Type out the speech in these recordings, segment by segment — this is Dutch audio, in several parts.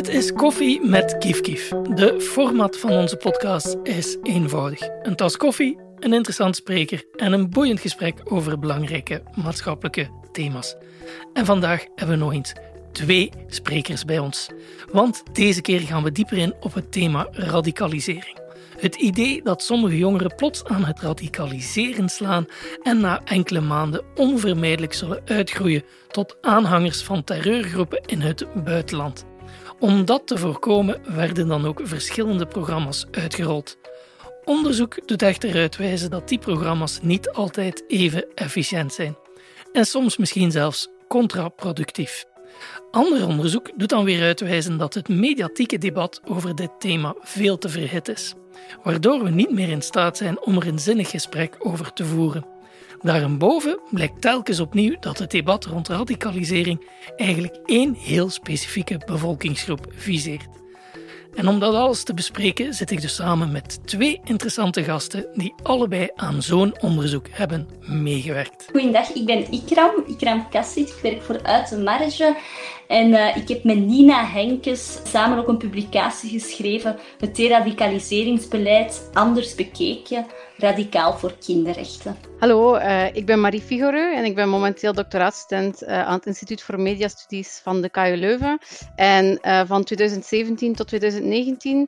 Dit is Koffie met Kief Kief. De format van onze podcast is eenvoudig. Een tas koffie, een interessant spreker en een boeiend gesprek over belangrijke maatschappelijke thema's. En vandaag hebben we nog eens twee sprekers bij ons. Want deze keer gaan we dieper in op het thema radicalisering. Het idee dat sommige jongeren plots aan het radicaliseren slaan en na enkele maanden onvermijdelijk zullen uitgroeien tot aanhangers van terreurgroepen in het buitenland. Om dat te voorkomen werden dan ook verschillende programma's uitgerold. Onderzoek doet echter uitwijzen dat die programma's niet altijd even efficiënt zijn. En soms misschien zelfs contraproductief. Ander onderzoek doet dan weer uitwijzen dat het mediatieke debat over dit thema veel te verhit is, waardoor we niet meer in staat zijn om er een zinnig gesprek over te voeren. Daarboven blijkt telkens opnieuw dat het debat rond radicalisering eigenlijk één heel specifieke bevolkingsgroep viseert. En om dat alles te bespreken zit ik dus samen met twee interessante gasten die allebei aan zo'n onderzoek hebben meegewerkt. Goedendag, ik ben Ikram, Ikram Kassit. Ik werk voor Uit de Marge en uh, ik heb met Nina Henkes samen ook een publicatie geschreven, het deradicaliseringsbeleid anders bekeken, radicaal voor kinderrechten. Hallo, uh, ik ben Marie Figoreux en ik ben momenteel doctoraatsstudent uh, aan het Instituut voor Mediastudies van de KU Leuven. En van 2017 tot 2019 uh,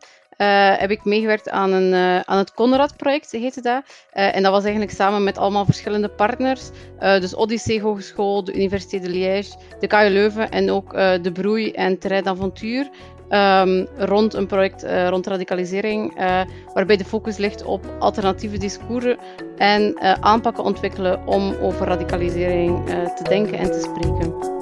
heb ik meegewerkt aan, een, aan het Conrad-project, heette dat. En dat was eigenlijk samen met allemaal verschillende partners. dus Odyssee Hogeschool, de Universiteit de Liège, de KU Leuven en ook de Broei en Terrein d'Aventuur. Um, rond een project rond radicalisering, waarbij de focus ligt op alternatieve discoursen en aanpakken ontwikkelen om over radicalisering te denken en te spreken.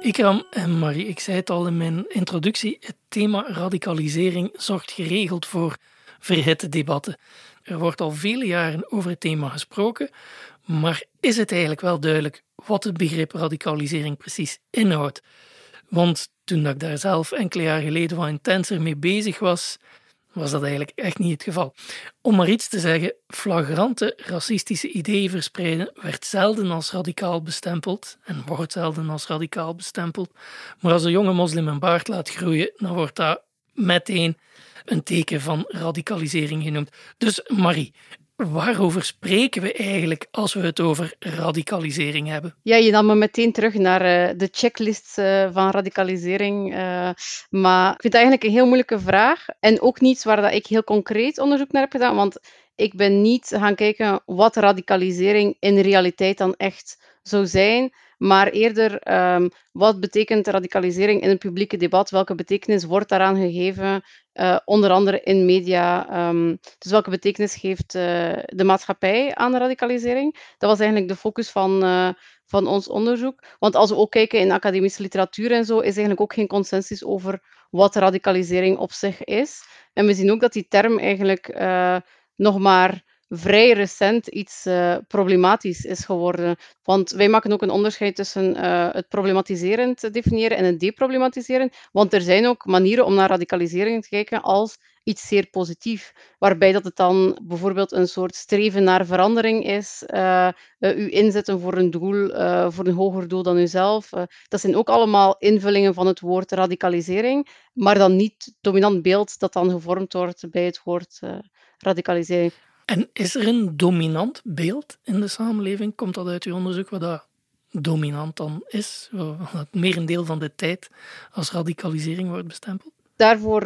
Ikram en Marie, ik zei het al in mijn introductie, het thema radicalisering zorgt geregeld voor verhitte debatten. Er wordt al vele jaren over het thema gesproken, maar is het eigenlijk wel duidelijk wat het begrip radicalisering precies inhoudt? Want toen ik daar zelf enkele jaar geleden wat intenser mee bezig was, was dat eigenlijk echt niet het geval. Om maar iets te zeggen, flagrante racistische ideeën verspreiden werd zelden als radicaal bestempeld en wordt zelden als radicaal bestempeld. Maar als een jonge moslim een baard laat groeien, dan wordt dat meteen een teken van radicalisering genoemd. Dus Marie, Waarover spreken we eigenlijk als we het over radicalisering hebben? Ja, je nam me meteen terug naar uh, de checklist uh, van radicalisering. Uh, maar ik vind het eigenlijk een heel moeilijke vraag. En ook niets waar dat ik heel concreet onderzoek naar heb gedaan. Want ik ben niet gaan kijken wat radicalisering in realiteit dan echt zou zijn maar eerder um, wat betekent radicalisering in het publieke debat? Welke betekenis wordt daaraan gegeven, uh, onder andere in media? Um, dus welke betekenis geeft uh, de maatschappij aan radicalisering? Dat was eigenlijk de focus van, uh, van ons onderzoek. Want als we ook kijken in academische literatuur en zo, is eigenlijk ook geen consensus over wat radicalisering op zich is. En we zien ook dat die term eigenlijk nog maar vrij recent iets uh, problematisch is geworden. Want wij maken ook een onderscheid tussen uh, het problematiserend definiëren en het deproblematiseren. Want er zijn ook manieren om naar radicalisering te kijken als iets zeer positief. Waarbij dat het dan bijvoorbeeld een soort streven naar verandering is, uh, u inzetten voor een doel, voor een hoger doel dan uzelf. dat zijn ook allemaal invullingen van het woord radicalisering, maar dan niet het dominant beeld dat dan gevormd wordt bij het woord radicalisering. En is er een dominant beeld in de samenleving? Komt dat uit uw onderzoek wat dat dominant dan is? Wat het merendeel van de tijd als radicalisering wordt bestempeld? Daarvoor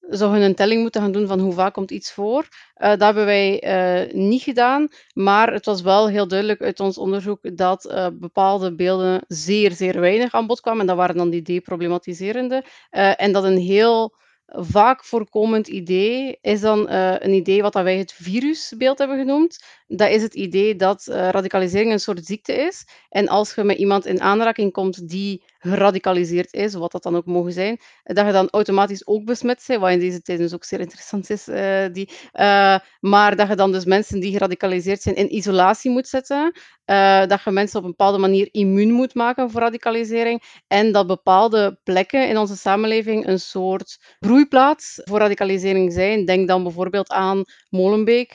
zouden we een telling moeten gaan doen van hoe vaak komt iets voor. Uh, dat hebben wij uh, niet gedaan, maar het was wel heel duidelijk uit ons onderzoek dat bepaalde beelden zeer, zeer weinig aan bod kwamen. En dat waren dan die deproblematiserende. en dat een heel vaak voorkomend idee is dan uh, een idee wat wij het virusbeeld hebben genoemd. Dat is het idee dat uh, radicalisering een soort ziekte is. En als je met iemand in aanraking komt die geradicaliseerd is, wat dat dan ook mogen zijn, dat je dan automatisch ook besmet bent, wat in deze tijd dus ook zeer interessant is. Uh, die, maar dat je dan dus mensen die geradicaliseerd zijn in isolatie moet zetten, dat je mensen op een bepaalde manier immuun moet maken voor radicalisering en dat bepaalde plekken in onze samenleving een soort broeiplaats voor radicalisering zijn. Denk dan bijvoorbeeld aan Molenbeek,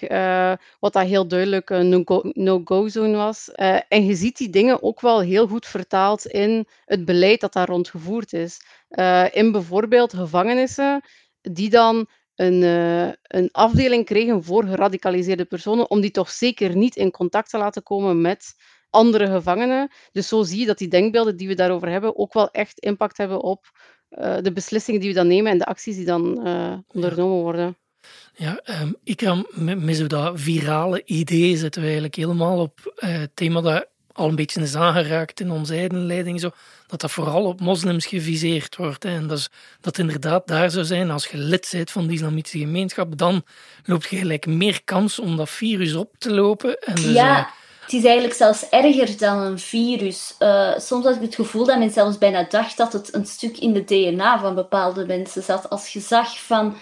wat dat heel duidelijk een no-go-zone was. En je ziet die dingen ook wel heel goed vertaald in het beleid beleid dat daar rond gevoerd is. Uh, in bijvoorbeeld gevangenissen die dan een, uh, een afdeling kregen voor geradicaliseerde personen, om die toch zeker niet in contact te laten komen met andere gevangenen. Dus zo zie je dat die denkbeelden die we daarover hebben ook wel echt impact hebben op uh, de beslissingen die we dan nemen en de acties die dan uh, ondernomen worden. Ja, um, ik kan met zo dat virale idee zitten we eigenlijk helemaal op het thema dat al een beetje is aangeraakt in onze eigen zo, dat dat vooral op moslims geviseerd wordt. Hè. En dat, is, dat inderdaad daar zou zijn, als je lid bent van de islamitische gemeenschap, dan loopt je gelijk meer kans om dat virus op te lopen. En dus, ja. Uh, het is eigenlijk zelfs erger dan een virus. Uh, soms had ik het gevoel dat men zelfs bijna dacht dat het een stuk in de DNA van bepaalde mensen zat. Als je zag van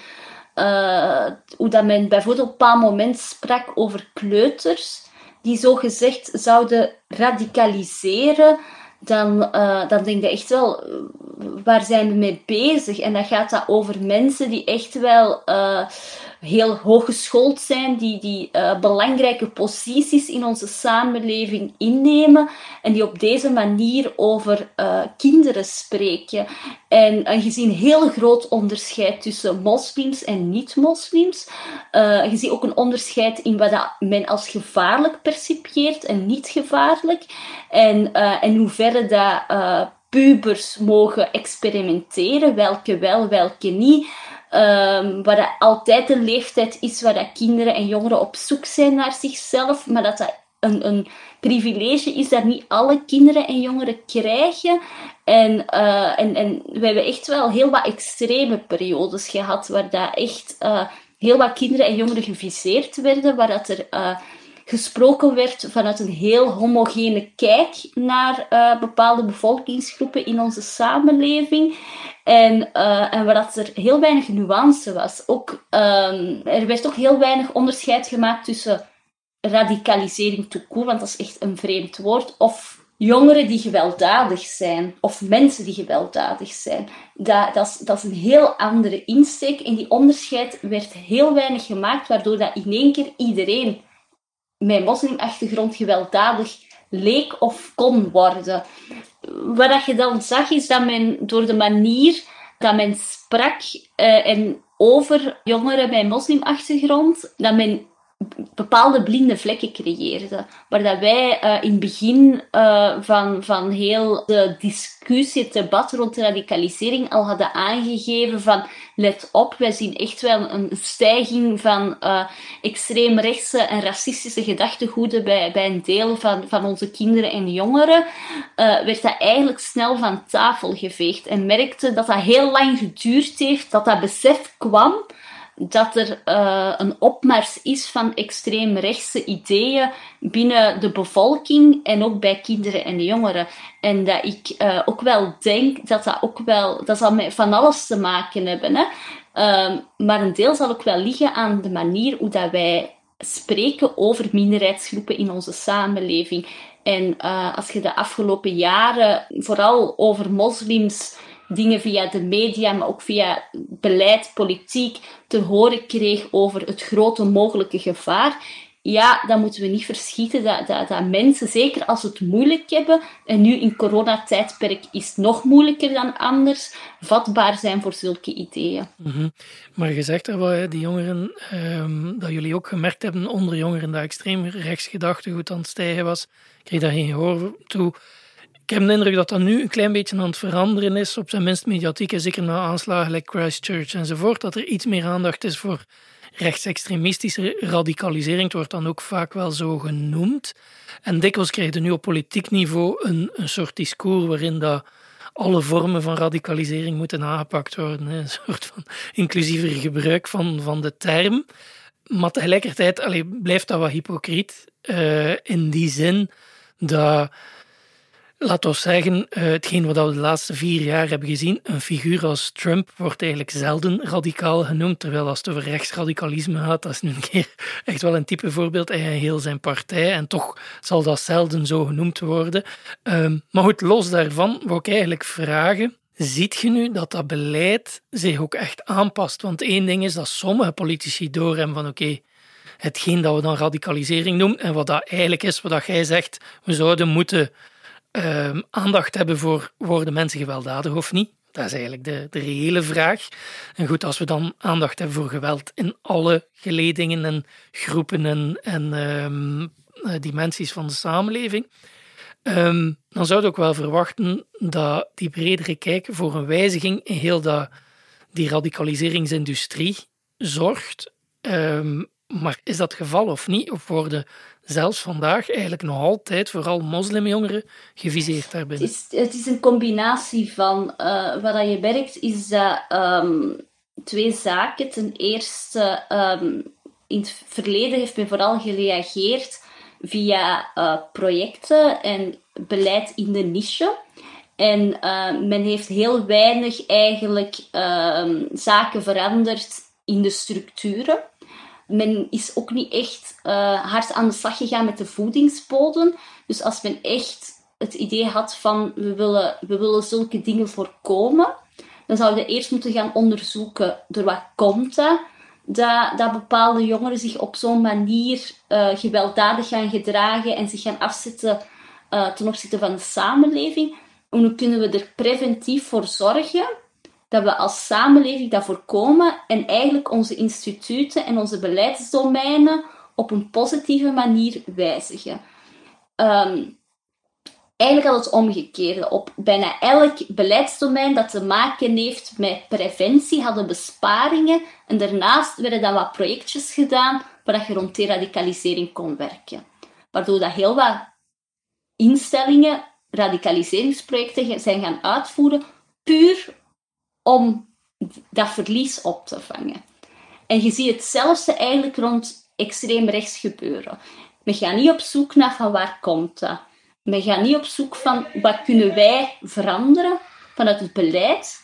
uh, hoe dat men bijvoorbeeld op een bepaald moment sprak over kleuters die zo gezegd zouden radicaliseren, dan, uh, dan denk je echt wel, waar zijn we mee bezig? En dan gaat dat over mensen die echt wel uh, heel hooggeschoold zijn, die, die uh, belangrijke posities in onze samenleving innemen en die op deze manier over uh, kinderen spreken. En, en je ziet een heel groot onderscheid tussen moslims en niet-moslims. Je ziet ook een onderscheid in wat men als gevaarlijk percipieert en niet gevaarlijk. En in hoeverre dat pubers mogen experimenteren, welke wel, welke niet. Um, waar dat altijd een leeftijd is waar dat kinderen en jongeren op zoek zijn naar zichzelf, maar dat dat een, een privilege is dat niet alle kinderen en jongeren krijgen. En, uh, en, en we hebben echt wel heel wat extreme periodes gehad, waar dat echt uh, heel wat kinderen en jongeren geviseerd werden, waar dat er... Uh, gesproken werd vanuit een heel homogene kijk naar uh, bepaalde bevolkingsgroepen in onze samenleving. En, uh, en waar dat er heel weinig nuance was. Ook, um, er werd ook heel weinig onderscheid gemaakt tussen radicalisering toekoe, want dat is echt een vreemd woord, of jongeren die gewelddadig zijn, of mensen die gewelddadig zijn. Dat, dat, is, dat is een heel andere insteek. En die onderscheid werd heel weinig gemaakt, waardoor dat in één keer iedereen met moslimachtergrond gewelddadig leek of kon worden. Wat je dan zag, is dat men door de manier dat men sprak uh, en over jongeren met moslimachtergrond, dat men bepaalde blinde vlekken creëerde. Waar dat wij uh, in het begin uh, van, van heel de discussie, het debat rond de radicalisering al hadden aangegeven van let op, wij zien echt wel een stijging van uh, extreemrechtse en racistische gedachtegoeden bij, bij een deel van, van onze kinderen en jongeren, werd dat eigenlijk snel van tafel geveegd en merkte dat dat heel lang geduurd heeft, dat dat besef kwam dat er uh, een opmars is van extreemrechtse ideeën binnen de bevolking en ook bij kinderen en jongeren. En dat ik uh, ook wel denk dat dat ook wel, dat zal met van alles te maken hebben. Hè? Uh, maar een deel zal ook wel liggen aan de manier hoe dat wij spreken over minderheidsgroepen in onze samenleving. En uh, als je de afgelopen jaren vooral over moslims dingen via de media, maar ook via beleid, politiek te horen kreeg over het grote mogelijke gevaar. Ja, dan moeten we niet verschieten dat, dat, dat mensen, zeker als ze het moeilijk hebben, en nu in coronatijdperk is het nog moeilijker dan anders, vatbaar zijn voor zulke ideeën. Mm Maar je zegt er wel, die jongeren, um, dat jullie ook gemerkt hebben onder jongeren dat extreem rechtsgedachtegoed aan het stijgen was. Kreeg daar geen gehoor toe. Ik heb de indruk dat dat nu een klein beetje aan het veranderen is, op zijn minst mediatiek, en zeker na aanslagen like Christchurch enzovoort, dat er iets meer aandacht is voor rechtsextremistische radicalisering. Het wordt dan ook vaak wel zo genoemd. En dikwijls krijg je nu op politiek niveau een, een soort discours waarin dat alle vormen van radicalisering moeten aangepakt worden. Een soort van inclusiever gebruik van, van de term. Maar tegelijkertijd blijft dat wat hypocriet uh, in die zin dat Laten we zeggen, uh, hetgeen wat we de laatste vier jaar hebben gezien, een figuur als Trump wordt eigenlijk zelden radicaal genoemd, terwijl als het over rechtsradicalisme gaat, dat is nu een keer echt wel een type voorbeeld en heel zijn partij, en toch zal dat zelden zo genoemd worden. Um, maar goed, los daarvan wou ik eigenlijk vragen, ziet je nu dat dat beleid zich ook echt aanpast? Want één ding is dat sommige politici doorhebben van oké, hetgeen dat we dan radicalisering noemen en wat dat eigenlijk is, wat dat jij zegt, we zouden moeten ehm, aandacht hebben voor worden mensen gewelddadig of niet. Dat is eigenlijk de, de reële vraag. En goed, als we dan aandacht hebben voor geweld in alle geledingen en groepen en, en ehm, eh, dimensies van de samenleving, ehm, dan zouden we ook wel verwachten dat die bredere kijk voor een wijziging in heel dat, die radicaliseringsindustrie zorgt. Um, maar is dat het geval of niet? Of worden zelfs vandaag eigenlijk nog altijd vooral moslimjongeren geviseerd daarbinnen? Het is, een combinatie van uh, wat je merkt, is dat um, twee zaken. Ten eerste, um, in het verleden heeft men vooral gereageerd via uh, projecten en beleid in de niche. En uh, men heeft heel weinig eigenlijk zaken veranderd in de structuren men is ook niet echt uh, hard aan de slag gegaan met de voedingsbodem. Dus als men echt het idee had van we willen, we willen zulke dingen voorkomen, dan zouden we eerst moeten gaan onderzoeken door wat komt dat. Dat, bepaalde jongeren zich op zo'n manier uh, gewelddadig gaan gedragen en zich gaan afzetten uh, ten opzichte van de samenleving. En hoe kunnen we er preventief voor zorgen dat we als samenleving dat voorkomen en eigenlijk onze instituten en onze beleidsdomeinen op een positieve manier wijzigen. Um, eigenlijk al het omgekeerde. Op bijna elk beleidsdomein dat te maken heeft met preventie hadden besparingen en daarnaast werden dan wat projectjes gedaan waar je rond deradicalisering kon werken. Waardoor dat heel wat instellingen radicaliseringsprojecten zijn gaan uitvoeren puur om dat verlies op te vangen. En je ziet hetzelfde eigenlijk rond extreem rechts gebeuren. We gaan niet op zoek naar van waar komt dat. We gaan niet op zoek van wat kunnen wij veranderen vanuit het beleid.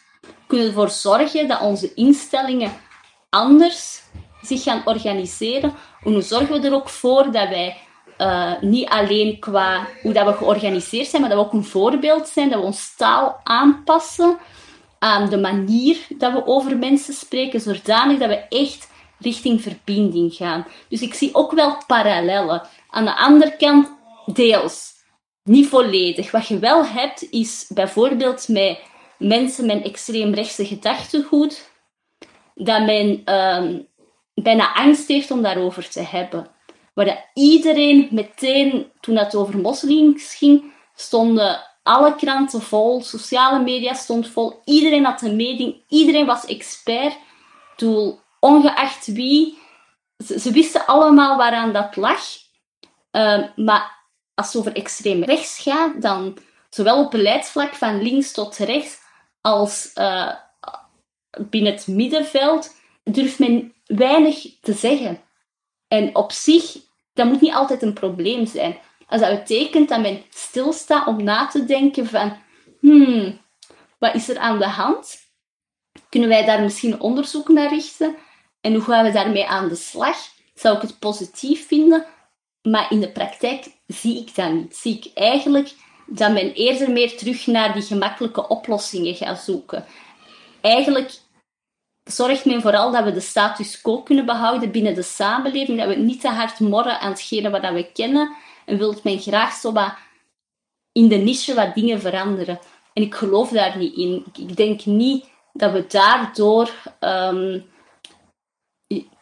Kunnen ervoor zorgen dat onze instellingen anders zich gaan organiseren. En hoe zorgen we er ook voor dat wij uh, niet alleen qua hoe dat we georganiseerd zijn, maar dat we ook een voorbeeld zijn, dat we ons taal aanpassen aan de manier dat we over mensen spreken, zodanig dat we echt richting verbinding gaan. Dus ik zie ook wel parallellen. Aan de andere kant, deels. Niet volledig. Wat je wel hebt, is bijvoorbeeld met mensen met extreemrechtse gedachtegoed, dat men uh, bijna angst heeft om daarover te hebben. Waar dat iedereen meteen, toen het over moslims ging, stonden alle kranten vol, sociale media stond vol, iedereen had een mening, iedereen was expert. Doel, ongeacht wie, ze, wisten allemaal waaraan dat lag. Uh, maar als het over extreem rechts gaat, dan zowel op beleidsvlak van links tot rechts als uh, binnen het middenveld durft men weinig te zeggen. En op zich, dat moet niet altijd een probleem zijn. Als dat betekent dat men stilstaat om na te denken van... Hmm, wat is er aan de hand? Kunnen wij daar misschien onderzoek naar richten? En hoe gaan we daarmee aan de slag? Zou ik het positief vinden? Maar in de praktijk zie ik dat niet. Zie ik eigenlijk dat men eerder meer terug naar die gemakkelijke oplossingen gaat zoeken. Eigenlijk zorgt men vooral dat we de status quo kunnen behouden binnen de samenleving, dat we niet te hard morren aan hetgene wat we kennen, en wilt men graag zo in de niche wat dingen veranderen. En ik geloof daar niet in. Ik denk niet dat we daardoor um,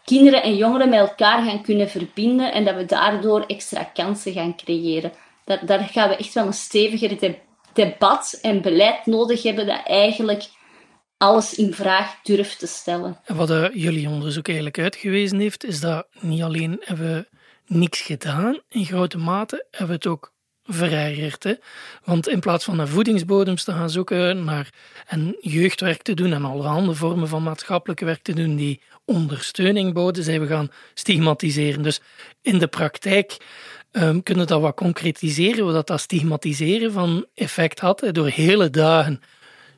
kinderen en jongeren met elkaar gaan kunnen verbinden en dat we daardoor extra kansen gaan creëren. Daar, daar gaan we echt wel een steviger debat en beleid nodig hebben dat eigenlijk alles in vraag durft te stellen. En wat uh, jullie onderzoek eigenlijk uitgewezen heeft, is dat niet alleen hebben niks gedaan. In grote mate hebben we het ook verergerd. Hè? Want in plaats van naar voedingsbodems te gaan zoeken naar, en jeugdwerk te doen en allerhande vormen van maatschappelijke werk te doen die ondersteuning boden, zijn we gaan stigmatiseren. Dus in de praktijk um, kunnen we dat wat concretiseren, hoe dat, dat stigmatiseren van effect had door hele dagen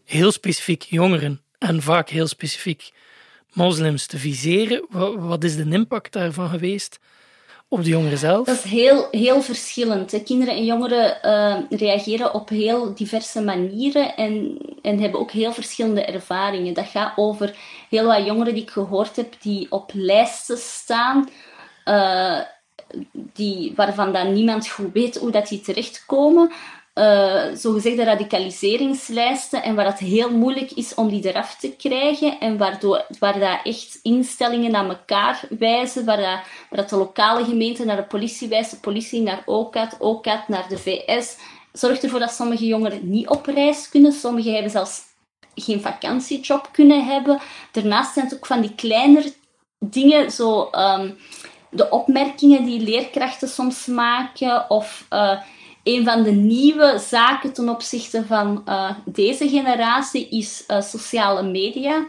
heel specifiek jongeren en vaak heel specifiek moslims te viseren. Wat is de impact daarvan geweest? Op de jongeren zelf? Dat is heel, heel verschillend. Kinderen en jongeren uh, reageren op heel diverse manieren en, en hebben ook heel verschillende ervaringen. Dat gaat over heel wat jongeren die ik gehoord heb, die op lijsten staan, uh, die, waarvan dan niemand goed weet hoe dat die terechtkomen. Uh, zogezegde radicaliseringslijsten en waar het heel moeilijk is om die eraf te krijgen en waardoor, waar dat echt instellingen naar elkaar wijzen, waar, dat, de lokale gemeente naar de politie wijst, de politie naar OCAT, OCAT naar de VS, zorgt ervoor dat sommige jongeren niet op reis kunnen, sommigen hebben zelfs geen vakantiejob kunnen hebben. Daarnaast zijn het ook van die kleinere dingen, zo um, de opmerkingen die leerkrachten soms maken of... Uh, een van de nieuwe zaken ten opzichte van uh, deze generatie is uh, sociale media.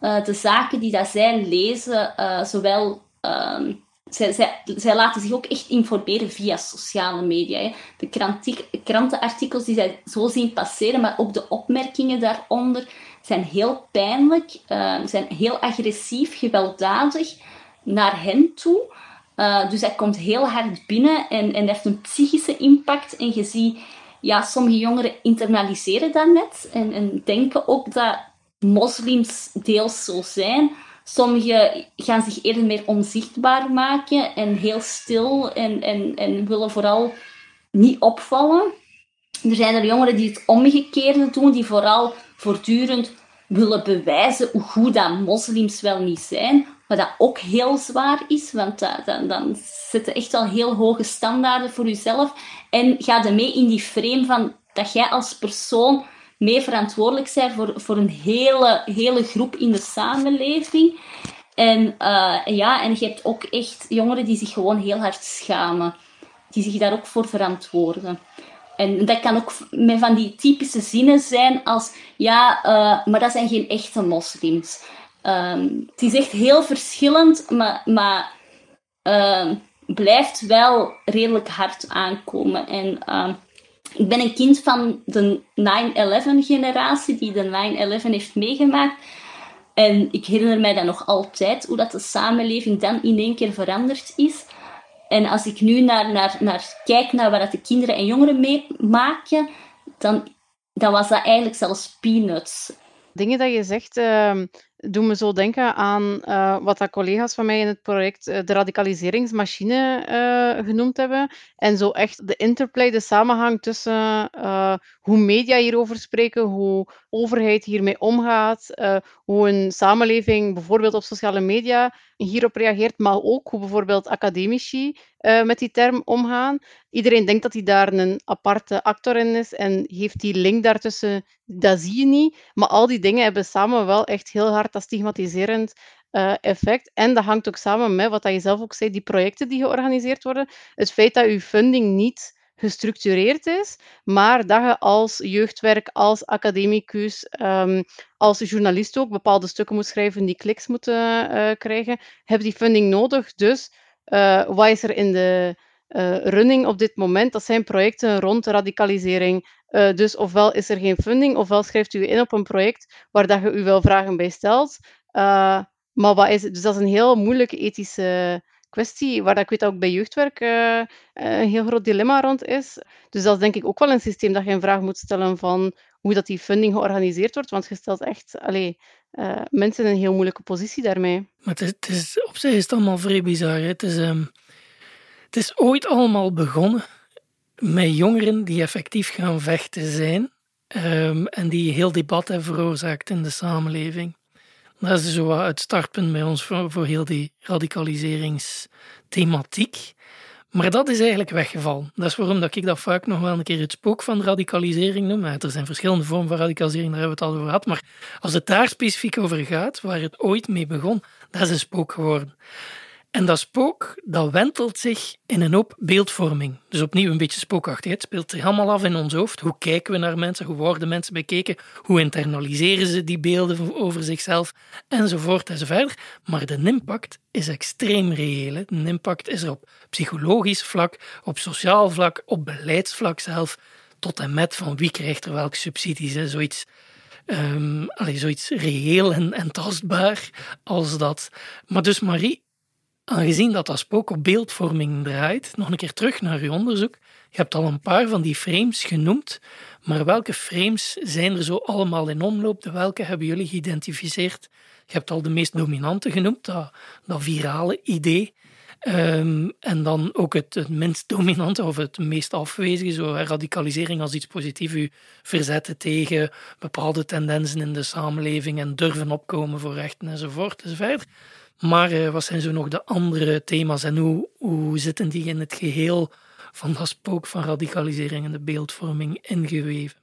Uh, de zaken die dat zij lezen, zowel. Ehm, zij, laten zich ook echt informeren via sociale media. De krantenartikels die zij zo zien passeren, maar ook de opmerkingen daaronder zijn heel pijnlijk, zijn heel agressief, gewelddadig naar hen toe. Uh, dus hij komt heel hard binnen en, en heeft een psychische impact. En je ziet, ja, sommige jongeren internaliseren dat net en, en denken ook dat moslims deels zo zijn. Sommigen gaan zich eerder meer onzichtbaar maken en heel stil en, en, en willen vooral niet opvallen. Er zijn er jongeren die het omgekeerde doen, die vooral voortdurend willen bewijzen hoe goed dat moslims wel niet zijn. Wat dat ook heel zwaar is, want dan, dan zitten echt al heel hoge standaarden voor jezelf. En ga er mee in die frame van dat jij als persoon mee verantwoordelijk bent voor, voor een hele, hele groep in de samenleving. En, uh, ja, en je hebt ook echt jongeren die zich gewoon heel hard schamen. Die zich daar ook voor verantwoorden. En dat kan ook met van die typische zinnen zijn als... Ja, uh, maar dat zijn geen echte moslims. Um, het is echt heel verschillend, maar, maar uh, blijft wel redelijk hard aankomen. En uh, ik ben een kind van de 9-11-generatie, die de 9-11 heeft meegemaakt. En ik herinner mij dan nog altijd hoe dat de samenleving dan in één keer veranderd is. En als ik nu naar, naar, naar kijk naar wat de kinderen en jongeren meemaken, dan, dan was dat eigenlijk zelfs peanuts. Dingen dat je zegt, uh, doen me zo denken aan uh, wat dat collega's van mij in het project uh, de radicaliseringsmachine uh, genoemd hebben. En zo echt de interplay, de samenhang tussen hoe media hierover spreken, hoe overheid hiermee omgaat, hoe een samenleving bijvoorbeeld op sociale media hierop reageert, maar ook hoe bijvoorbeeld academici met die term omgaan. Iedereen denkt dat hij daar een aparte actor in is en heeft die link daartussen, dat zie je niet. Maar al die dingen hebben samen wel echt heel hard dat stigmatiserend uh, effect. En dat hangt ook samen met wat je zelf ook zei, die projecten die georganiseerd worden. Het feit dat je funding niet gestructureerd is, maar dat je als jeugdwerk, als academicus, um, als journalist ook bepaalde stukken moet schrijven die kliks moeten uh, krijgen, heb die funding nodig. Dus wat is er in de uh, running op dit moment? Dat zijn projecten rond radicalisering. dus ofwel is er geen funding, ofwel schrijft u in op een project waar dat je u wel vragen bij stelt. maar wat is het? Dus dat is een heel moeilijke ethische kwestie, waar ik weet dat ook bij jeugdwerk een heel groot dilemma rond is. Dus dat is denk ik ook wel een systeem dat je een vraag moet stellen van hoe dat die funding georganiseerd wordt, want je stelt echt allee, uh, mensen in een heel moeilijke positie daarmee. Maar het is, op zich is het allemaal vrij bizar. Het, is, um, het is ooit allemaal begonnen met jongeren die effectief gaan vechten zijn um, en die heel debat hebben veroorzaakt in de samenleving. Dat is zo het startpunt bij ons voor, voor heel die radicaliseringsthematiek. Maar dat is eigenlijk weggevallen. Dat is waarom dat ik dat vaak nog wel een keer het spook van radicalisering noem. Er zijn verschillende vormen van radicalisering, daar hebben we het al over gehad. Maar als het daar specifiek over gaat, waar het ooit mee begon, dat is een spook geworden. En dat spook, dat wentelt zich in een hoop beeldvorming. Dus opnieuw een beetje spookachtig. Het speelt zich allemaal af in ons hoofd. Hoe kijken we naar mensen? Hoe worden mensen bekeken? Hoe internaliseren ze die beelden over zichzelf? Enzovoort enzovoort. Maar de impact is extreem reëel. De impact is er op psychologisch vlak, op sociaal vlak, op beleidsvlak zelf. Tot en met van wie krijgt er welke subsidies. Hè? Zoiets Um, zoiets reëel en, en, tastbaar als dat. Maar dus Marie aangezien dat dat spook op beeldvorming draait, nog een keer terug naar uw onderzoek. Je hebt al een paar van die frames genoemd, maar welke frames zijn er zo allemaal in omloop? De welke hebben jullie geïdentificeerd? Je hebt al de meest dominante genoemd, dat, dat virale idee. Ehm, en dan ook het, minst dominante of het meest afwezige, zo radicalisering als iets positiefs, u verzetten tegen bepaalde tendensen in de samenleving en durven opkomen voor rechten enzovoort enzovoort. Maar uh, wat zijn zo nog de andere thema's en hoe, hoe zitten die in het geheel van dat spook van radicalisering en de beeldvorming ingeweven?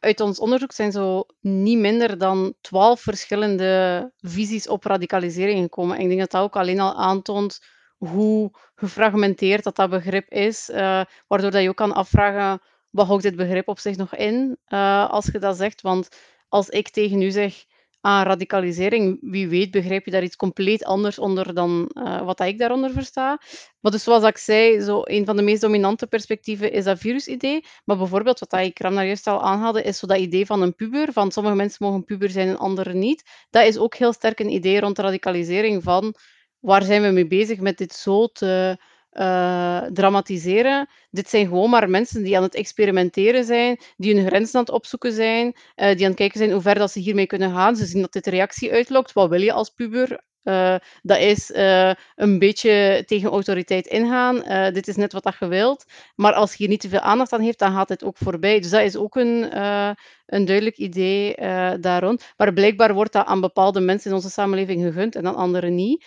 Uit ons onderzoek zijn zo niet minder dan twaalf verschillende visies op radicalisering gekomen. En ik denk dat dat ook alleen al aantoont hoe gefragmenteerd dat, dat begrip is, uh, waardoor dat je ook kan afvragen, wat houdt dit begrip op zich nog in, uh, als je dat zegt? Want als ik tegen u zeg, aan radicalisering. Wie weet begrijp je daar iets compleet anders onder dan uh, wat ik daaronder versta. Maar dus zoals ik zei, zo een van de meest dominante perspectieven is dat virusidee. Maar bijvoorbeeld, wat ik Ram daar juist al aanhaalde, is zo dat idee van een puber. Van sommige mensen mogen puber zijn en anderen niet. Dat is ook heel sterk een idee rond de radicalisering van waar zijn we mee bezig met dit zo te uh, dramatiseren. Dit zijn gewoon maar mensen die aan het experimenteren zijn, die hun grenzen aan het opzoeken zijn, uh, die aan het kijken zijn hoe ver dat ze hiermee kunnen gaan. Ze zien dat dit reactie uitlokt. Wat wil je als puber? Uh, dat is uh, een beetje tegen autoriteit ingaan. Uh, dit is net wat dat je wilt. Maar als je hier niet te veel aandacht aan heeft, dan gaat het ook voorbij. Dus dat is ook een, een duidelijk idee daar. Maar blijkbaar wordt dat aan bepaalde mensen in onze samenleving gegund en aan anderen niet.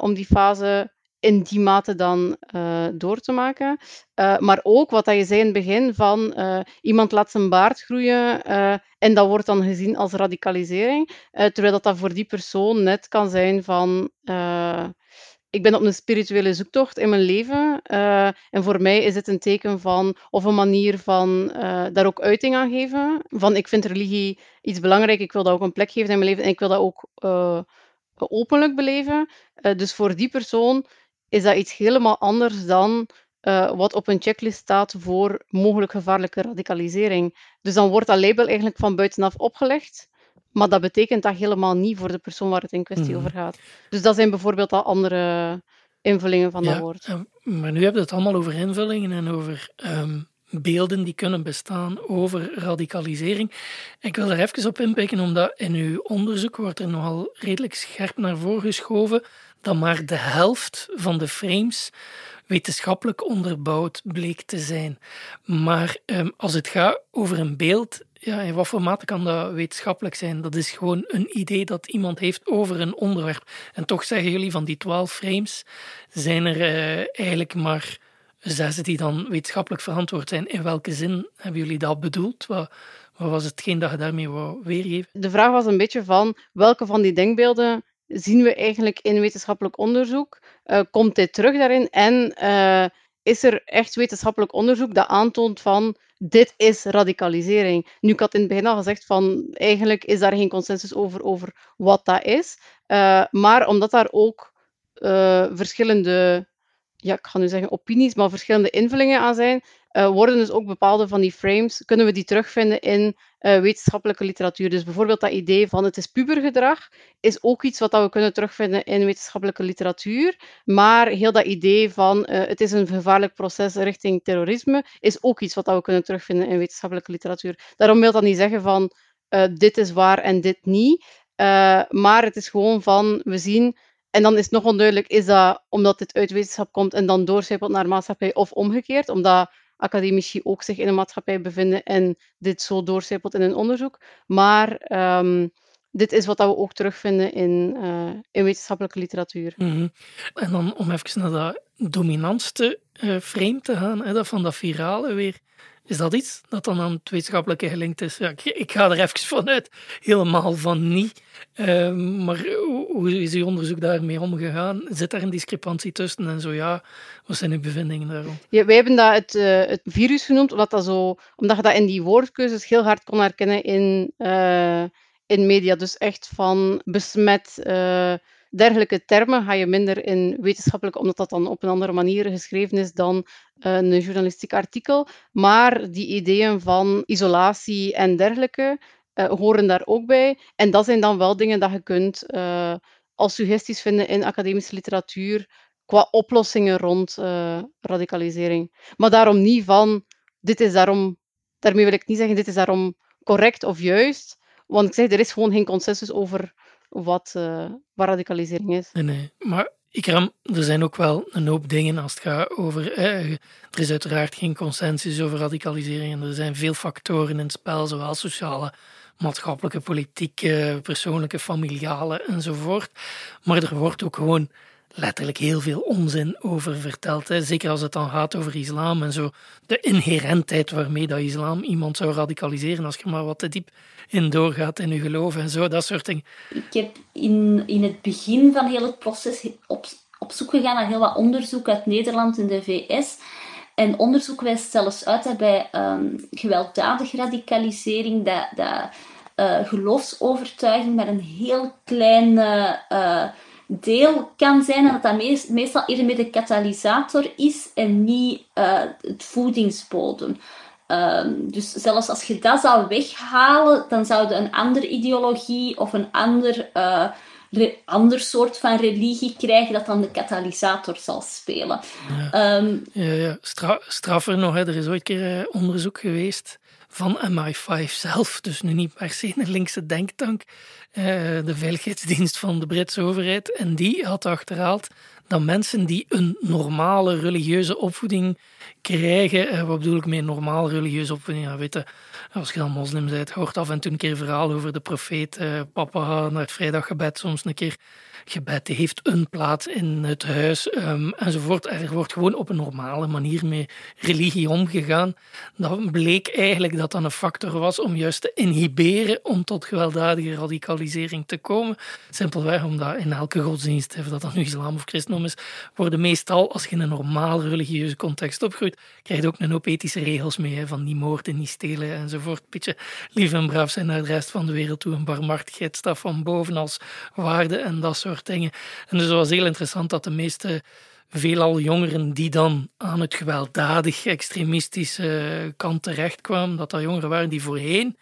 om die fase in die mate dan uh, door te maken. Uh, maar ook wat je zei in het begin van uh, iemand laat zijn baard groeien en dat wordt dan gezien als radicalisering. terwijl dat, dat voor die persoon net kan zijn van ik ben op een spirituele zoektocht in mijn leven. en voor mij is het een teken van, of een manier van daar ook uiting aan geven. Van ik vind religie iets belangrijk, ik wil dat ook een plek geven in mijn leven en ik wil dat ook openlijk beleven. dus voor die persoon is dat iets helemaal anders dan uh, wat op een checklist staat voor mogelijk gevaarlijke radicalisering. Dus dan wordt dat label eigenlijk van buitenaf opgelegd, maar dat betekent dat helemaal niet voor de persoon waar het in kwestie mm. over gaat. Dus dat zijn bijvoorbeeld al andere invullingen van dat woord. maar nu hebben we het allemaal over invullingen en over um, beelden die kunnen bestaan over radicalisering. Ik wil er even op inpikken, omdat in uw onderzoek wordt er nogal redelijk scherp naar voren geschoven dat maar de helft van de frames wetenschappelijk onderbouwd bleek te zijn. Maar um, als het gaat over een beeld, ja, in wat voor mate kan dat wetenschappelijk zijn? Dat is gewoon een idee dat iemand heeft over een onderwerp. En toch zeggen jullie van die twaalf frames zijn er uh, eigenlijk maar zes die dan wetenschappelijk verantwoord zijn. In welke zin hebben jullie dat bedoeld? Wat, wat was hetgeen dat je daarmee wou weergeven? De vraag was een beetje van welke van die denkbeelden zien we eigenlijk in wetenschappelijk onderzoek? Uh, komt dit terug daarin? En uh, is er echt wetenschappelijk onderzoek dat aantoont van dit is radicalisering? Nu, ik had in het begin al gezegd van eigenlijk is daar geen consensus over, over wat dat is. Uh, maar omdat daar ook verschillende ja, ik ga nu zeggen opinies, maar verschillende invullingen aan zijn, uh, worden dus ook bepaalde van die frames, kunnen we die terugvinden in uh, wetenschappelijke literatuur. Dus bijvoorbeeld dat idee van het is pubergedrag, is ook iets wat dat we kunnen terugvinden in wetenschappelijke literatuur. Maar heel dat idee van uh, het is een gevaarlijk proces richting terrorisme, is ook iets wat dat we kunnen terugvinden in wetenschappelijke literatuur. Daarom wil dat niet zeggen van dit is waar en dit niet. maar het is gewoon van, we zien en dan is het nog onduidelijk, is dat omdat dit uit wetenschap komt en dan doorcijpelt naar maatschappij of omgekeerd, omdat academici ook zich in een maatschappij bevinden en dit zo doorcijpelt in een onderzoek. Maar um, dit is wat we ook terugvinden in, uh, in wetenschappelijke literatuur. -hmm. En dan om even naar dat dominantste uh, frame te gaan, hè, dat van dat virale weer. Is dat iets dat dan aan het wetenschappelijke gelinkt is? Ja, ik, ik, ga er even vanuit, helemaal van niet. Uh, maar hoe is uw onderzoek daarmee omgegaan? Zit daar een discrepantie tussen? En zo ja, wat zijn uw bevindingen daarom? Ja, wij hebben dat het, uh, het virus genoemd, omdat, dat zo, omdat je dat in die woordkeuzes heel hard kon herkennen in, uh, in media. Dus echt van besmet eh, dergelijke termen ga je minder in wetenschappelijk, omdat dat dan op een andere manier geschreven is dan een journalistiek artikel. Maar die ideeën van isolatie en dergelijke uh, horen daar ook bij. En dat zijn dan wel dingen dat je kunt uh, als suggesties vinden in academische literatuur qua oplossingen rond radicalisering. Maar daarom niet van, dit is daarom, daarmee wil ik niet zeggen, dit is daarom correct of juist. Want ik zeg, er is gewoon geen consensus over wat, uh, wat radicalisering is. Nee, nee. Maar Ikram, er zijn ook wel een hoop dingen als het gaat over. Eh, er is uiteraard geen consensus over radicalisering en er zijn veel factoren in het spel, zowel sociale, maatschappelijke, politieke, persoonlijke, familiale enzovoort. Maar er wordt ook gewoon letterlijk heel veel onzin over verteld. Hè. Zeker als het dan gaat over islam en zo. De inherentheid waarmee dat islam iemand zou radicaliseren als je maar wat te diep in doorgaat in je geloof en zo, dat soort dingen. Ik heb in, in het begin van heel het proces op, op zoek gegaan naar heel wat onderzoek uit Nederland en de VS. En onderzoek wijst zelfs uit dat bij um, gewelddadige radicalisering dat, dat uh, geloofsovertuiging maar een heel kleine uh, deel kan zijn en dat dat meestal eerder de katalysator is en niet uh, het voedingsbodem. Um, dus zelfs als je dat zou weghalen, dan zouden een andere ideologie of een ander, uh, ander soort van religie krijgen dat dan de katalysator zal spelen. Ja, um, ja, ja. Stra straffer nog, hè. er is ooit een keer uh, onderzoek geweest van MI5 zelf, dus nu niet per se een linkse denktank, uh, de veiligheidsdienst van de Britse overheid. En die had achterhaald dat mensen die een normale religieuze opvoeding krijgen, uh, wat bedoel ik met normale religieuze opvoeding? Ja, weet je, als je dan moslim bent, hoort af en toe een keer verhaal over de profeet. Uh, papa naar het vrijdaggebed soms een keer gebed heeft een plaats in het huis um, enzovoort. Er wordt gewoon op een normale manier met religie omgegaan. Dat bleek eigenlijk dat dat een factor was om juist te inhiberen om tot gewelddadige radicalisering te komen. Simpelweg omdat in elke godsdienst, of dat dan nu islam of christendom is, worden meestal, als je in een normale religieuze context opgroeit, krijg je ook een ethische regels mee, van niet moorden, niet stelen enzovoort. Beetje lief en braaf zijn naar de rest van de wereld toe, een barmhartigheid staat van boven als waarde en dat soort dingen. En dus was heel interessant dat de meeste veelal jongeren die dan aan het gewelddadig extremistische kant terechtkwamen, dat dat jongeren waren die voorheen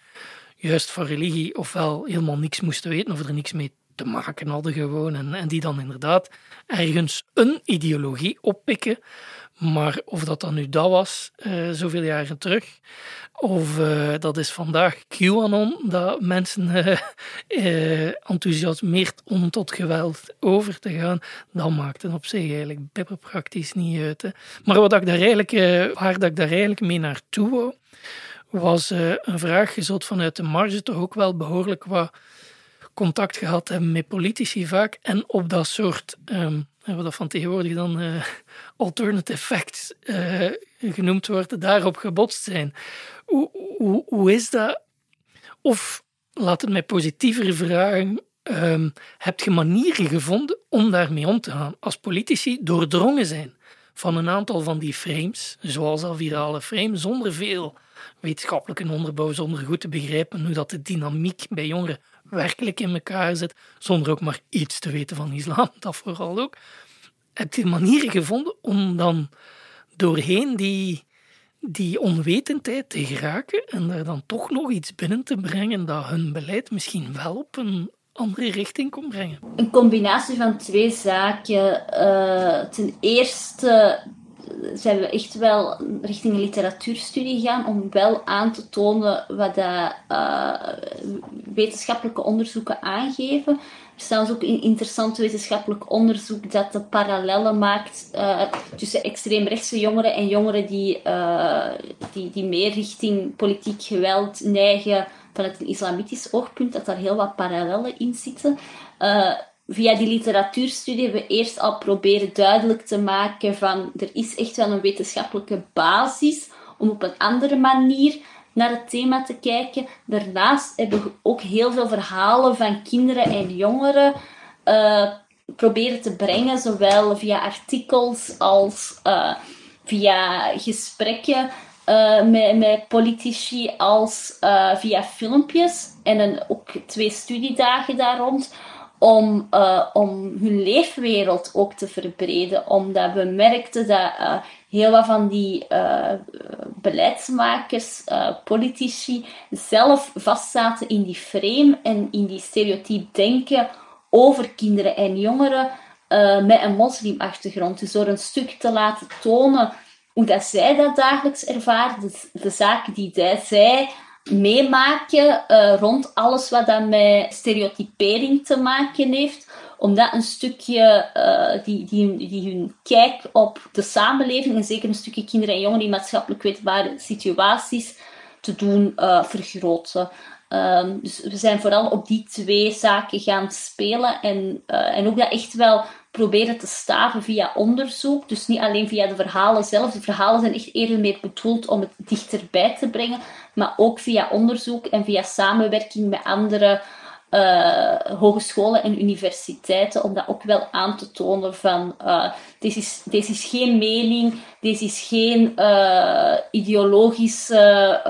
juist van religie ofwel helemaal niks moesten weten of er niks mee te maken hadden gewoon en, en die dan inderdaad ergens een ideologie oppikken maar of dat dan nu dat was, uh, zoveel jaren terug, of uh, dat is vandaag QAnon, dat mensen uh, enthousiasmeert om tot geweld over te gaan, dat maakt het op zich eigenlijk praktisch niet uit. Maar wat ik daar eigenlijk, waar dat ik daar eigenlijk mee naartoe wou, was een vraag gezot vanuit de marge toch ook wel behoorlijk wat contact gehad hebben met politici vaak en op dat soort um, wat dat van tegenwoordig dan uh, alternative facts uh, genoemd wordt, daarop gebotst zijn. Hoe, hoe, hoe is dat? Of, laat het mij positiever vragen, um, heb je manieren gevonden om daarmee om te gaan? Als politici doordrongen zijn van een aantal van die frames, zoals al virale frames, zonder veel wetenschappelijke onderbouw, zonder goed te begrijpen hoe dat de dynamiek bij jongeren werkelijk in elkaar zit, zonder ook maar iets te weten van islam, dat vooral ook. Heb je manieren gevonden om dan doorheen die, die onwetendheid te geraken en er dan toch nog iets binnen te brengen dat hun beleid misschien wel op een andere richting kon brengen? Een combinatie van twee zaken. Uh, ten eerste zijn we echt wel richting een literatuurstudie gegaan om wel aan te tonen wat dat, uh, wetenschappelijke onderzoeken aangeven. Er staat ook in interessant wetenschappelijk onderzoek dat de parallellen maakt uh, tussen extreemrechtse jongeren en jongeren die, uh, die, die meer richting politiek geweld neigen vanuit een islamitisch oogpunt, dat daar heel wat parallellen in zitten via die literatuurstudie hebben we eerst al proberen duidelijk te maken van er is echt wel een wetenschappelijke basis om op een andere manier naar het thema te kijken. Daarnaast hebben we ook heel veel verhalen van kinderen en jongeren uh, proberen te brengen, zowel via artikels als uh, via gesprekken met, met, politici als via filmpjes. En een, ook twee studiedagen daar rond om, uh, om hun leefwereld ook te verbreden. Omdat we merkten dat uh, heel wat van die uh, beleidsmakers, politici, zelf vastzaten in die frame en in die stereotype denken over kinderen en jongeren met een moslimachtergrond. Dus door een stuk te laten tonen hoe dat zij dat dagelijks ervaren, de, de zaken die zij meemaken uh, rond alles wat dan met stereotypering te maken heeft. Omdat een stukje uh, die, die, die hun kijk op de samenleving, en zeker een stukje kinderen en jongeren in maatschappelijk kwetsbare situaties, te doen uh, vergroten. Um, dus we zijn vooral op die twee zaken gaan spelen en, en ook dat echt wel proberen te staven via onderzoek. Dus niet alleen via de verhalen zelf. De verhalen zijn echt eerder meer bedoeld om het dichterbij te brengen, maar ook via onderzoek en via samenwerking met andere uh, hogescholen en universiteiten, om dat ook wel aan te tonen van uh, dit, is, dit is geen mening, dit is geen uh, ideologische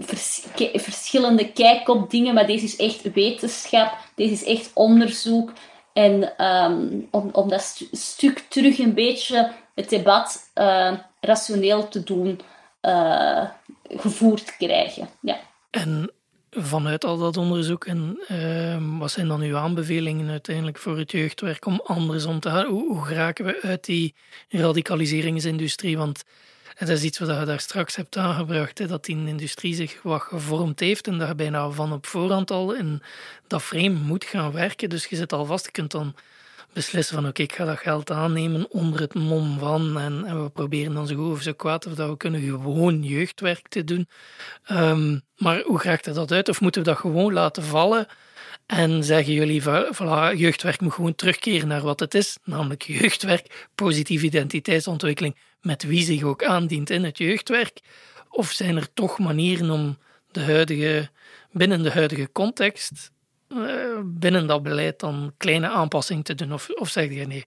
vers verschillende kijk op dingen, maar deze is echt wetenschap, deze is echt onderzoek. En um, om, om dat stu stuk terug een beetje het debat uh, rationeel te doen uh, gevoerd krijgen. Ja. En vanuit al dat onderzoek, en, uh, wat zijn dan uw aanbevelingen uiteindelijk voor het jeugdwerk om anders om te gaan? Hoe, hoe geraken we uit die radicaliseringsindustrie? Want dat is iets wat je daar straks hebt aangebracht, hè, dat die industrie zich wat gevormd heeft en je bijna van op voorhand al in dat frame moet gaan werken. Dus je zit al vast, je kunt dan beslissen van oké, ik ga dat geld aannemen onder het mom van en, en, we proberen dan zo goed of zo kwaad of dat we kunnen gewoon jeugdwerk te doen. Um, maar hoe raakt dat uit? Of moeten we dat gewoon laten vallen en zeggen jullie, voilà, jeugdwerk moet gewoon terugkeren naar wat het is, namelijk jeugdwerk, positieve identiteitsontwikkeling, met wie zich ook aandient in het jeugdwerk? Of zijn er toch manieren om de huidige, binnen de huidige context, uh, binnen dat beleid, dan kleine aanpassingen te doen? Of, of zeg je nee,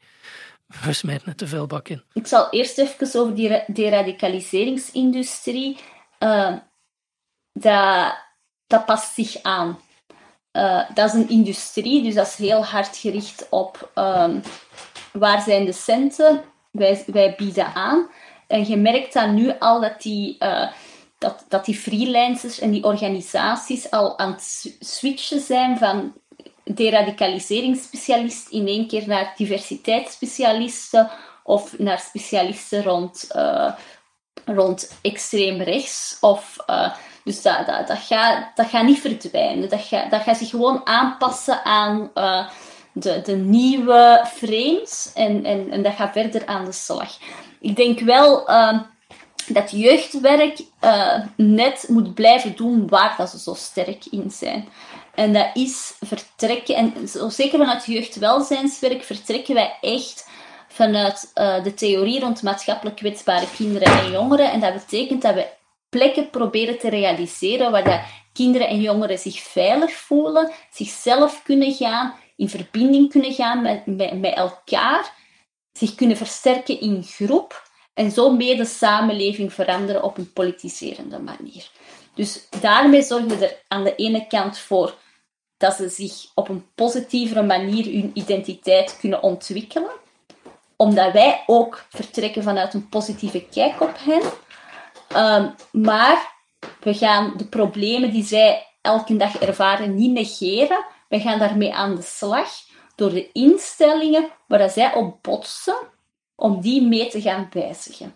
we smijten het te veel bak in? Ik zal eerst even over die deradicaliseringsindustrie. Uh, dat, dat past zich aan. Uh, dat is een industrie, dus dat is heel hard gericht op um, waar zijn de centen wij, wij bieden aan. En je merkt dan nu al dat die, uh, dat, dat die freelancers en die organisaties al aan het switchen zijn van deradicaliseringsspecialist in één keer naar diversiteitsspecialisten of naar specialisten rond, uh, rond extreem rechts. Of, dus dat, dat, dat, gaat, dat gaat niet verdwijnen. Dat gaat, dat gaat zich gewoon aanpassen aan de, de nieuwe frames en, en, en dat gaat verder aan de slag. Ik denk wel uh, dat jeugdwerk uh, net moet blijven doen waar dat ze zo sterk in zijn. En dat is vertrekken, en zo, zeker vanuit jeugdwelzijnswerk vertrekken wij echt vanuit uh, de theorie rond maatschappelijk kwetsbare kinderen en jongeren. En dat betekent dat we plekken proberen te realiseren waar dat kinderen en jongeren zich veilig voelen, zichzelf kunnen gaan in verbinding kunnen gaan met, met, elkaar, zich kunnen versterken in groep en zo mee de samenleving veranderen op een politiserende manier. Dus daarmee zorgen we er aan de ene kant voor dat ze zich op een positievere manier hun identiteit kunnen ontwikkelen, omdat wij ook vertrekken vanuit een positieve kijk op hen. Um, maar we gaan de problemen die zij elke dag ervaren niet negeren, wij gaan daarmee aan de slag door de instellingen waar zij op botsen, om die mee te gaan wijzigen.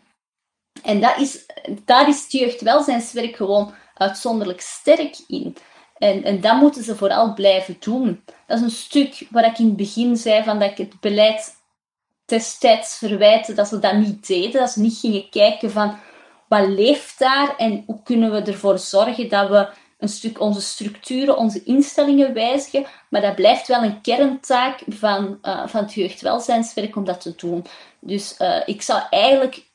En dat is, daar is het jeugdwelzijnswerk gewoon uitzonderlijk sterk in. En, en dat moeten ze vooral blijven doen. Dat is een stuk waar ik in het begin zei van dat ik het beleid destijds verwijte dat ze dat niet deden. Dat ze niet gingen kijken van wat leeft daar en hoe kunnen we ervoor zorgen dat we een stuk onze structuren, onze instellingen wijzigen, maar dat blijft wel een kerntaak van, uh, van het jeugdwelzijnswerk om dat te doen. Dus uh, ik zou eigenlijk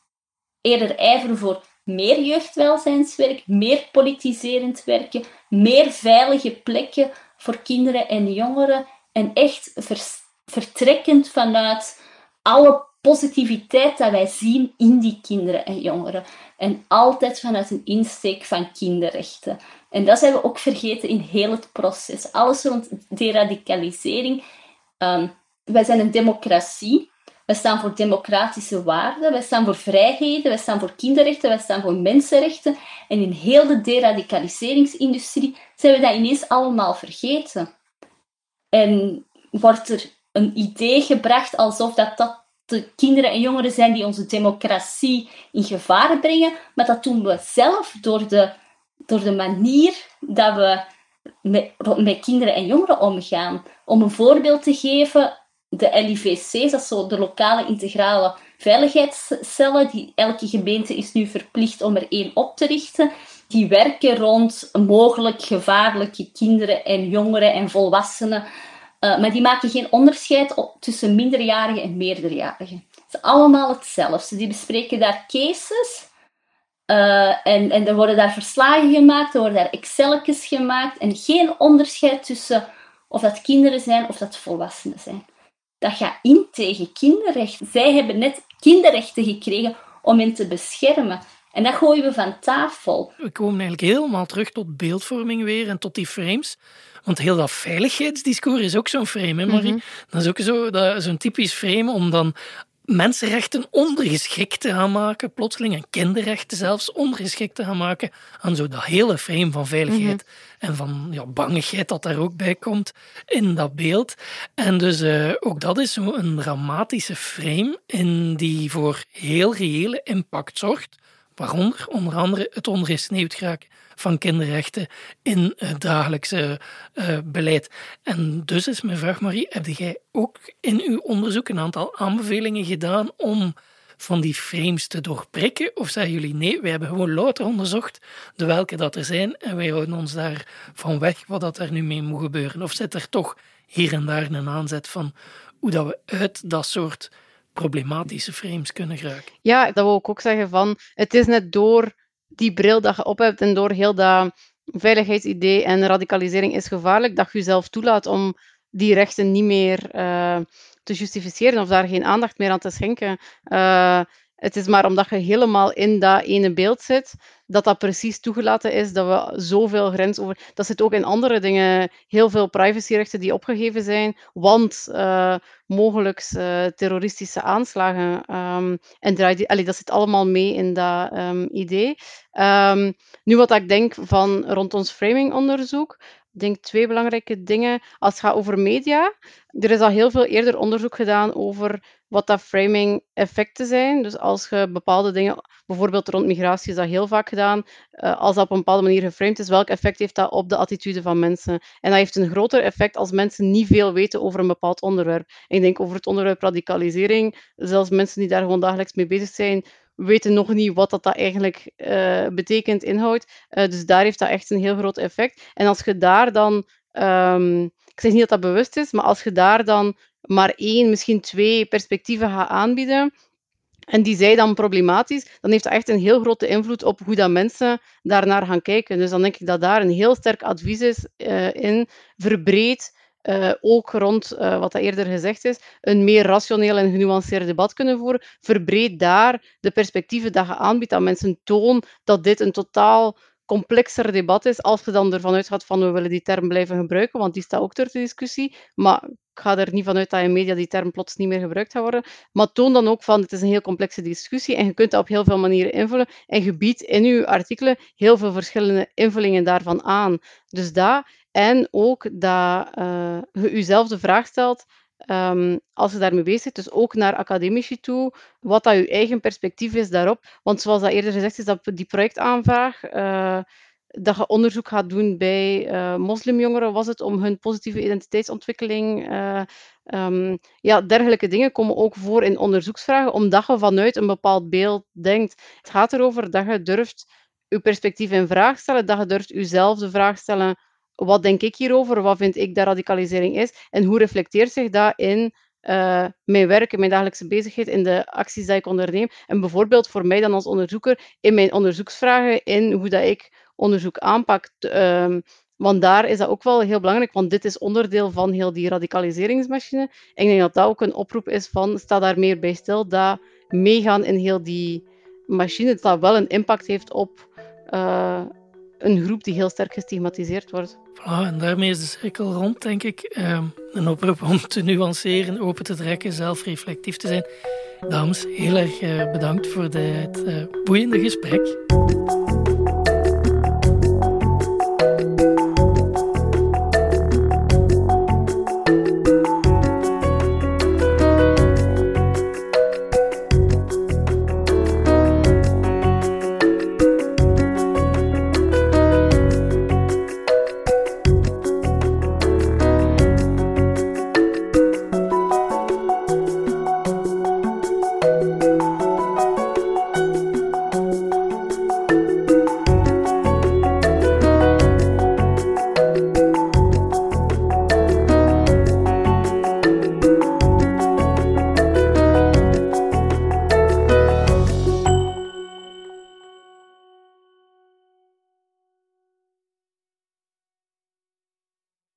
eerder ijveren voor meer jeugdwelzijnswerk, meer politiserend werken, meer veilige plekken voor kinderen en jongeren en echt vertrekkend vanuit alle positiviteit dat wij zien in die kinderen en jongeren. En altijd vanuit een insteek van kinderrechten. En dat zijn we ook vergeten in heel het proces. Alles rond deradicalisering. Um, wij zijn een democratie. Wij staan voor democratische waarden. Wij staan voor vrijheden. Wij staan voor kinderrechten. Wij staan voor mensenrechten. En in heel de deradicaliseringsindustrie zijn we dat ineens allemaal vergeten. En wordt er een idee gebracht alsof dat, dat de kinderen en jongeren zijn die onze democratie in gevaar brengen. Maar dat doen we zelf door de door de manier dat we met, met kinderen en jongeren omgaan. Om een voorbeeld te geven, de LIVC's, dat is zo de lokale integrale veiligheidscellen, die elke gemeente is nu verplicht om er één op te richten. Die werken rond mogelijk gevaarlijke kinderen en jongeren en volwassenen. Uh, maar die maken geen onderscheid tussen minderjarigen en meerderjarigen. Het is allemaal hetzelfde. Die bespreken daar cases uh, en, en er worden daar verslagen gemaakt, er worden daar Excelletjes gemaakt en geen onderscheid tussen of dat kinderen zijn of dat volwassenen zijn. Dat gaat in tegen kinderrechten. Zij hebben net kinderrechten gekregen om hen te beschermen. En dat gooien we van tafel. We komen eigenlijk helemaal terug tot beeldvorming weer en tot die frames. Want heel dat veiligheidsdiscours is ook zo'n frame, hè Marie? Mhm. Dat is ook zo'n typisch frame om dan mensenrechten ondergeschikt te gaan maken, plotseling, en kinderrechten zelfs ondergeschikt te gaan maken aan zo dat hele frame van veiligheid mhm. en van ja, bangigheid dat daar ook bij komt in dat beeld. En dus uh, ook dat is zo een dramatische frame in die voor heel reële impact zorgt, waaronder onder andere het ongesneeuwd geraken van kinderrechten in het dagelijkse uh, beleid. En dus is mijn vraag, Marie, heb jij ook in uw onderzoek een aantal aanbevelingen gedaan om van die frames te doorprikken? Of zeggen jullie nee, wij hebben gewoon louter onderzocht de welke dat er zijn en wij houden ons daar van weg wat dat er nu mee moet gebeuren? Of zit er toch hier en daar een aanzet van hoe dat we uit dat soort problematische frames kunnen geraken? Ja, dat wil ik ook zeggen van het is net door die bril dat je op hebt en door heel dat veiligheidsidee en radicalisering is gevaarlijk, dat je jezelf toelaat om die rechten niet meer uh, te justificeren of daar geen aandacht meer aan te schenken. Uh, het is maar omdat je helemaal in dat ene beeld zit, dat dat precies toegelaten is, dat we zoveel grens over... Dat zit ook in andere dingen, heel veel privacyrechten die opgegeven zijn, want uh, mogelijk uh, terroristische aanslagen. Um, en allee, dat zit allemaal mee in dat um, idee. Um, nu wat ik denk van rond ons framingonderzoek, ik denk twee belangrijke dingen. Als het gaat over media, er is al heel veel eerder onderzoek gedaan over wat dat framing effecten zijn. Dus als je bepaalde dingen, bijvoorbeeld rond migratie is dat heel vaak gedaan, uh, als dat op een bepaalde manier geframed is, welk effect heeft dat op de attitude van mensen? En dat heeft een groter effect als mensen niet veel weten over een bepaald onderwerp. ik denk over het onderwerp radicalisering, zelfs mensen die daar gewoon dagelijks mee bezig zijn, weten nog niet wat dat, dat eigenlijk uh, betekent, inhoudt. Uh, dus daar heeft dat echt een heel groot effect. En als je daar dan, um, ik zeg niet dat dat bewust is, maar als je daar dan maar één, misschien twee perspectieven gaat aanbieden, en die zij dan problematisch, dan heeft dat echt een heel grote invloed op hoe dat mensen daarnaar gaan kijken. Dus dan denk ik dat daar een heel sterk advies is uh, in verbreed uh, ook rond uh, wat dat eerder gezegd is, een meer rationeel en genuanceerd debat kunnen voeren. Verbreed daar de perspectieven dat je aanbiedt aan mensen. Toon dat dit een totaal complexer debat is, als je dan ervan uitgaat van we willen die term blijven gebruiken, want die staat ook ter discussie. Maar ik ga er niet vanuit dat in media die term plots niet meer gebruikt gaat worden. Maar toon dan ook van het is een heel complexe discussie en je kunt dat op heel veel manieren invullen. En je biedt in je artikelen heel veel verschillende invullingen daarvan aan. Dus dat en ook dat uh, je jezelf de vraag stelt, um, als je daarmee bezig bent, dus ook naar academici toe, wat dat je eigen perspectief is daarop. Want zoals dat eerder gezegd is, dat die projectaanvraag, uh, dat je onderzoek gaat doen bij uh, moslimjongeren, was het om hun positieve identiteitsontwikkeling. Um, ja, dergelijke dingen komen ook voor in onderzoeksvragen, omdat je vanuit een bepaald beeld denkt. Het gaat erover dat je durft je perspectief in vraag stellen, dat je durft jezelf de vraag stellen wat denk ik hierover? Wat vind ik dat radicalisering is? En hoe reflecteert zich dat in uh, mijn werk, in mijn dagelijkse bezigheid, in de acties die ik onderneem? En bijvoorbeeld voor mij dan als onderzoeker, in mijn onderzoeksvragen, in hoe dat ik onderzoek aanpak. Um, want daar is dat ook wel heel belangrijk, want dit is onderdeel van heel die radicaliseringsmachine. Ik denk dat dat ook een oproep is van, sta daar meer bij stil, dat meegaan in heel die machine, dat dat wel een impact heeft op uh, een groep die heel sterk gestigmatiseerd wordt. Voilà, en daarmee is de cirkel rond, denk ik. Uh, een oproep om te nuanceren, open te trekken, zelfreflectief te zijn. Dames, heel erg uh, bedankt voor dit uh, boeiende gesprek.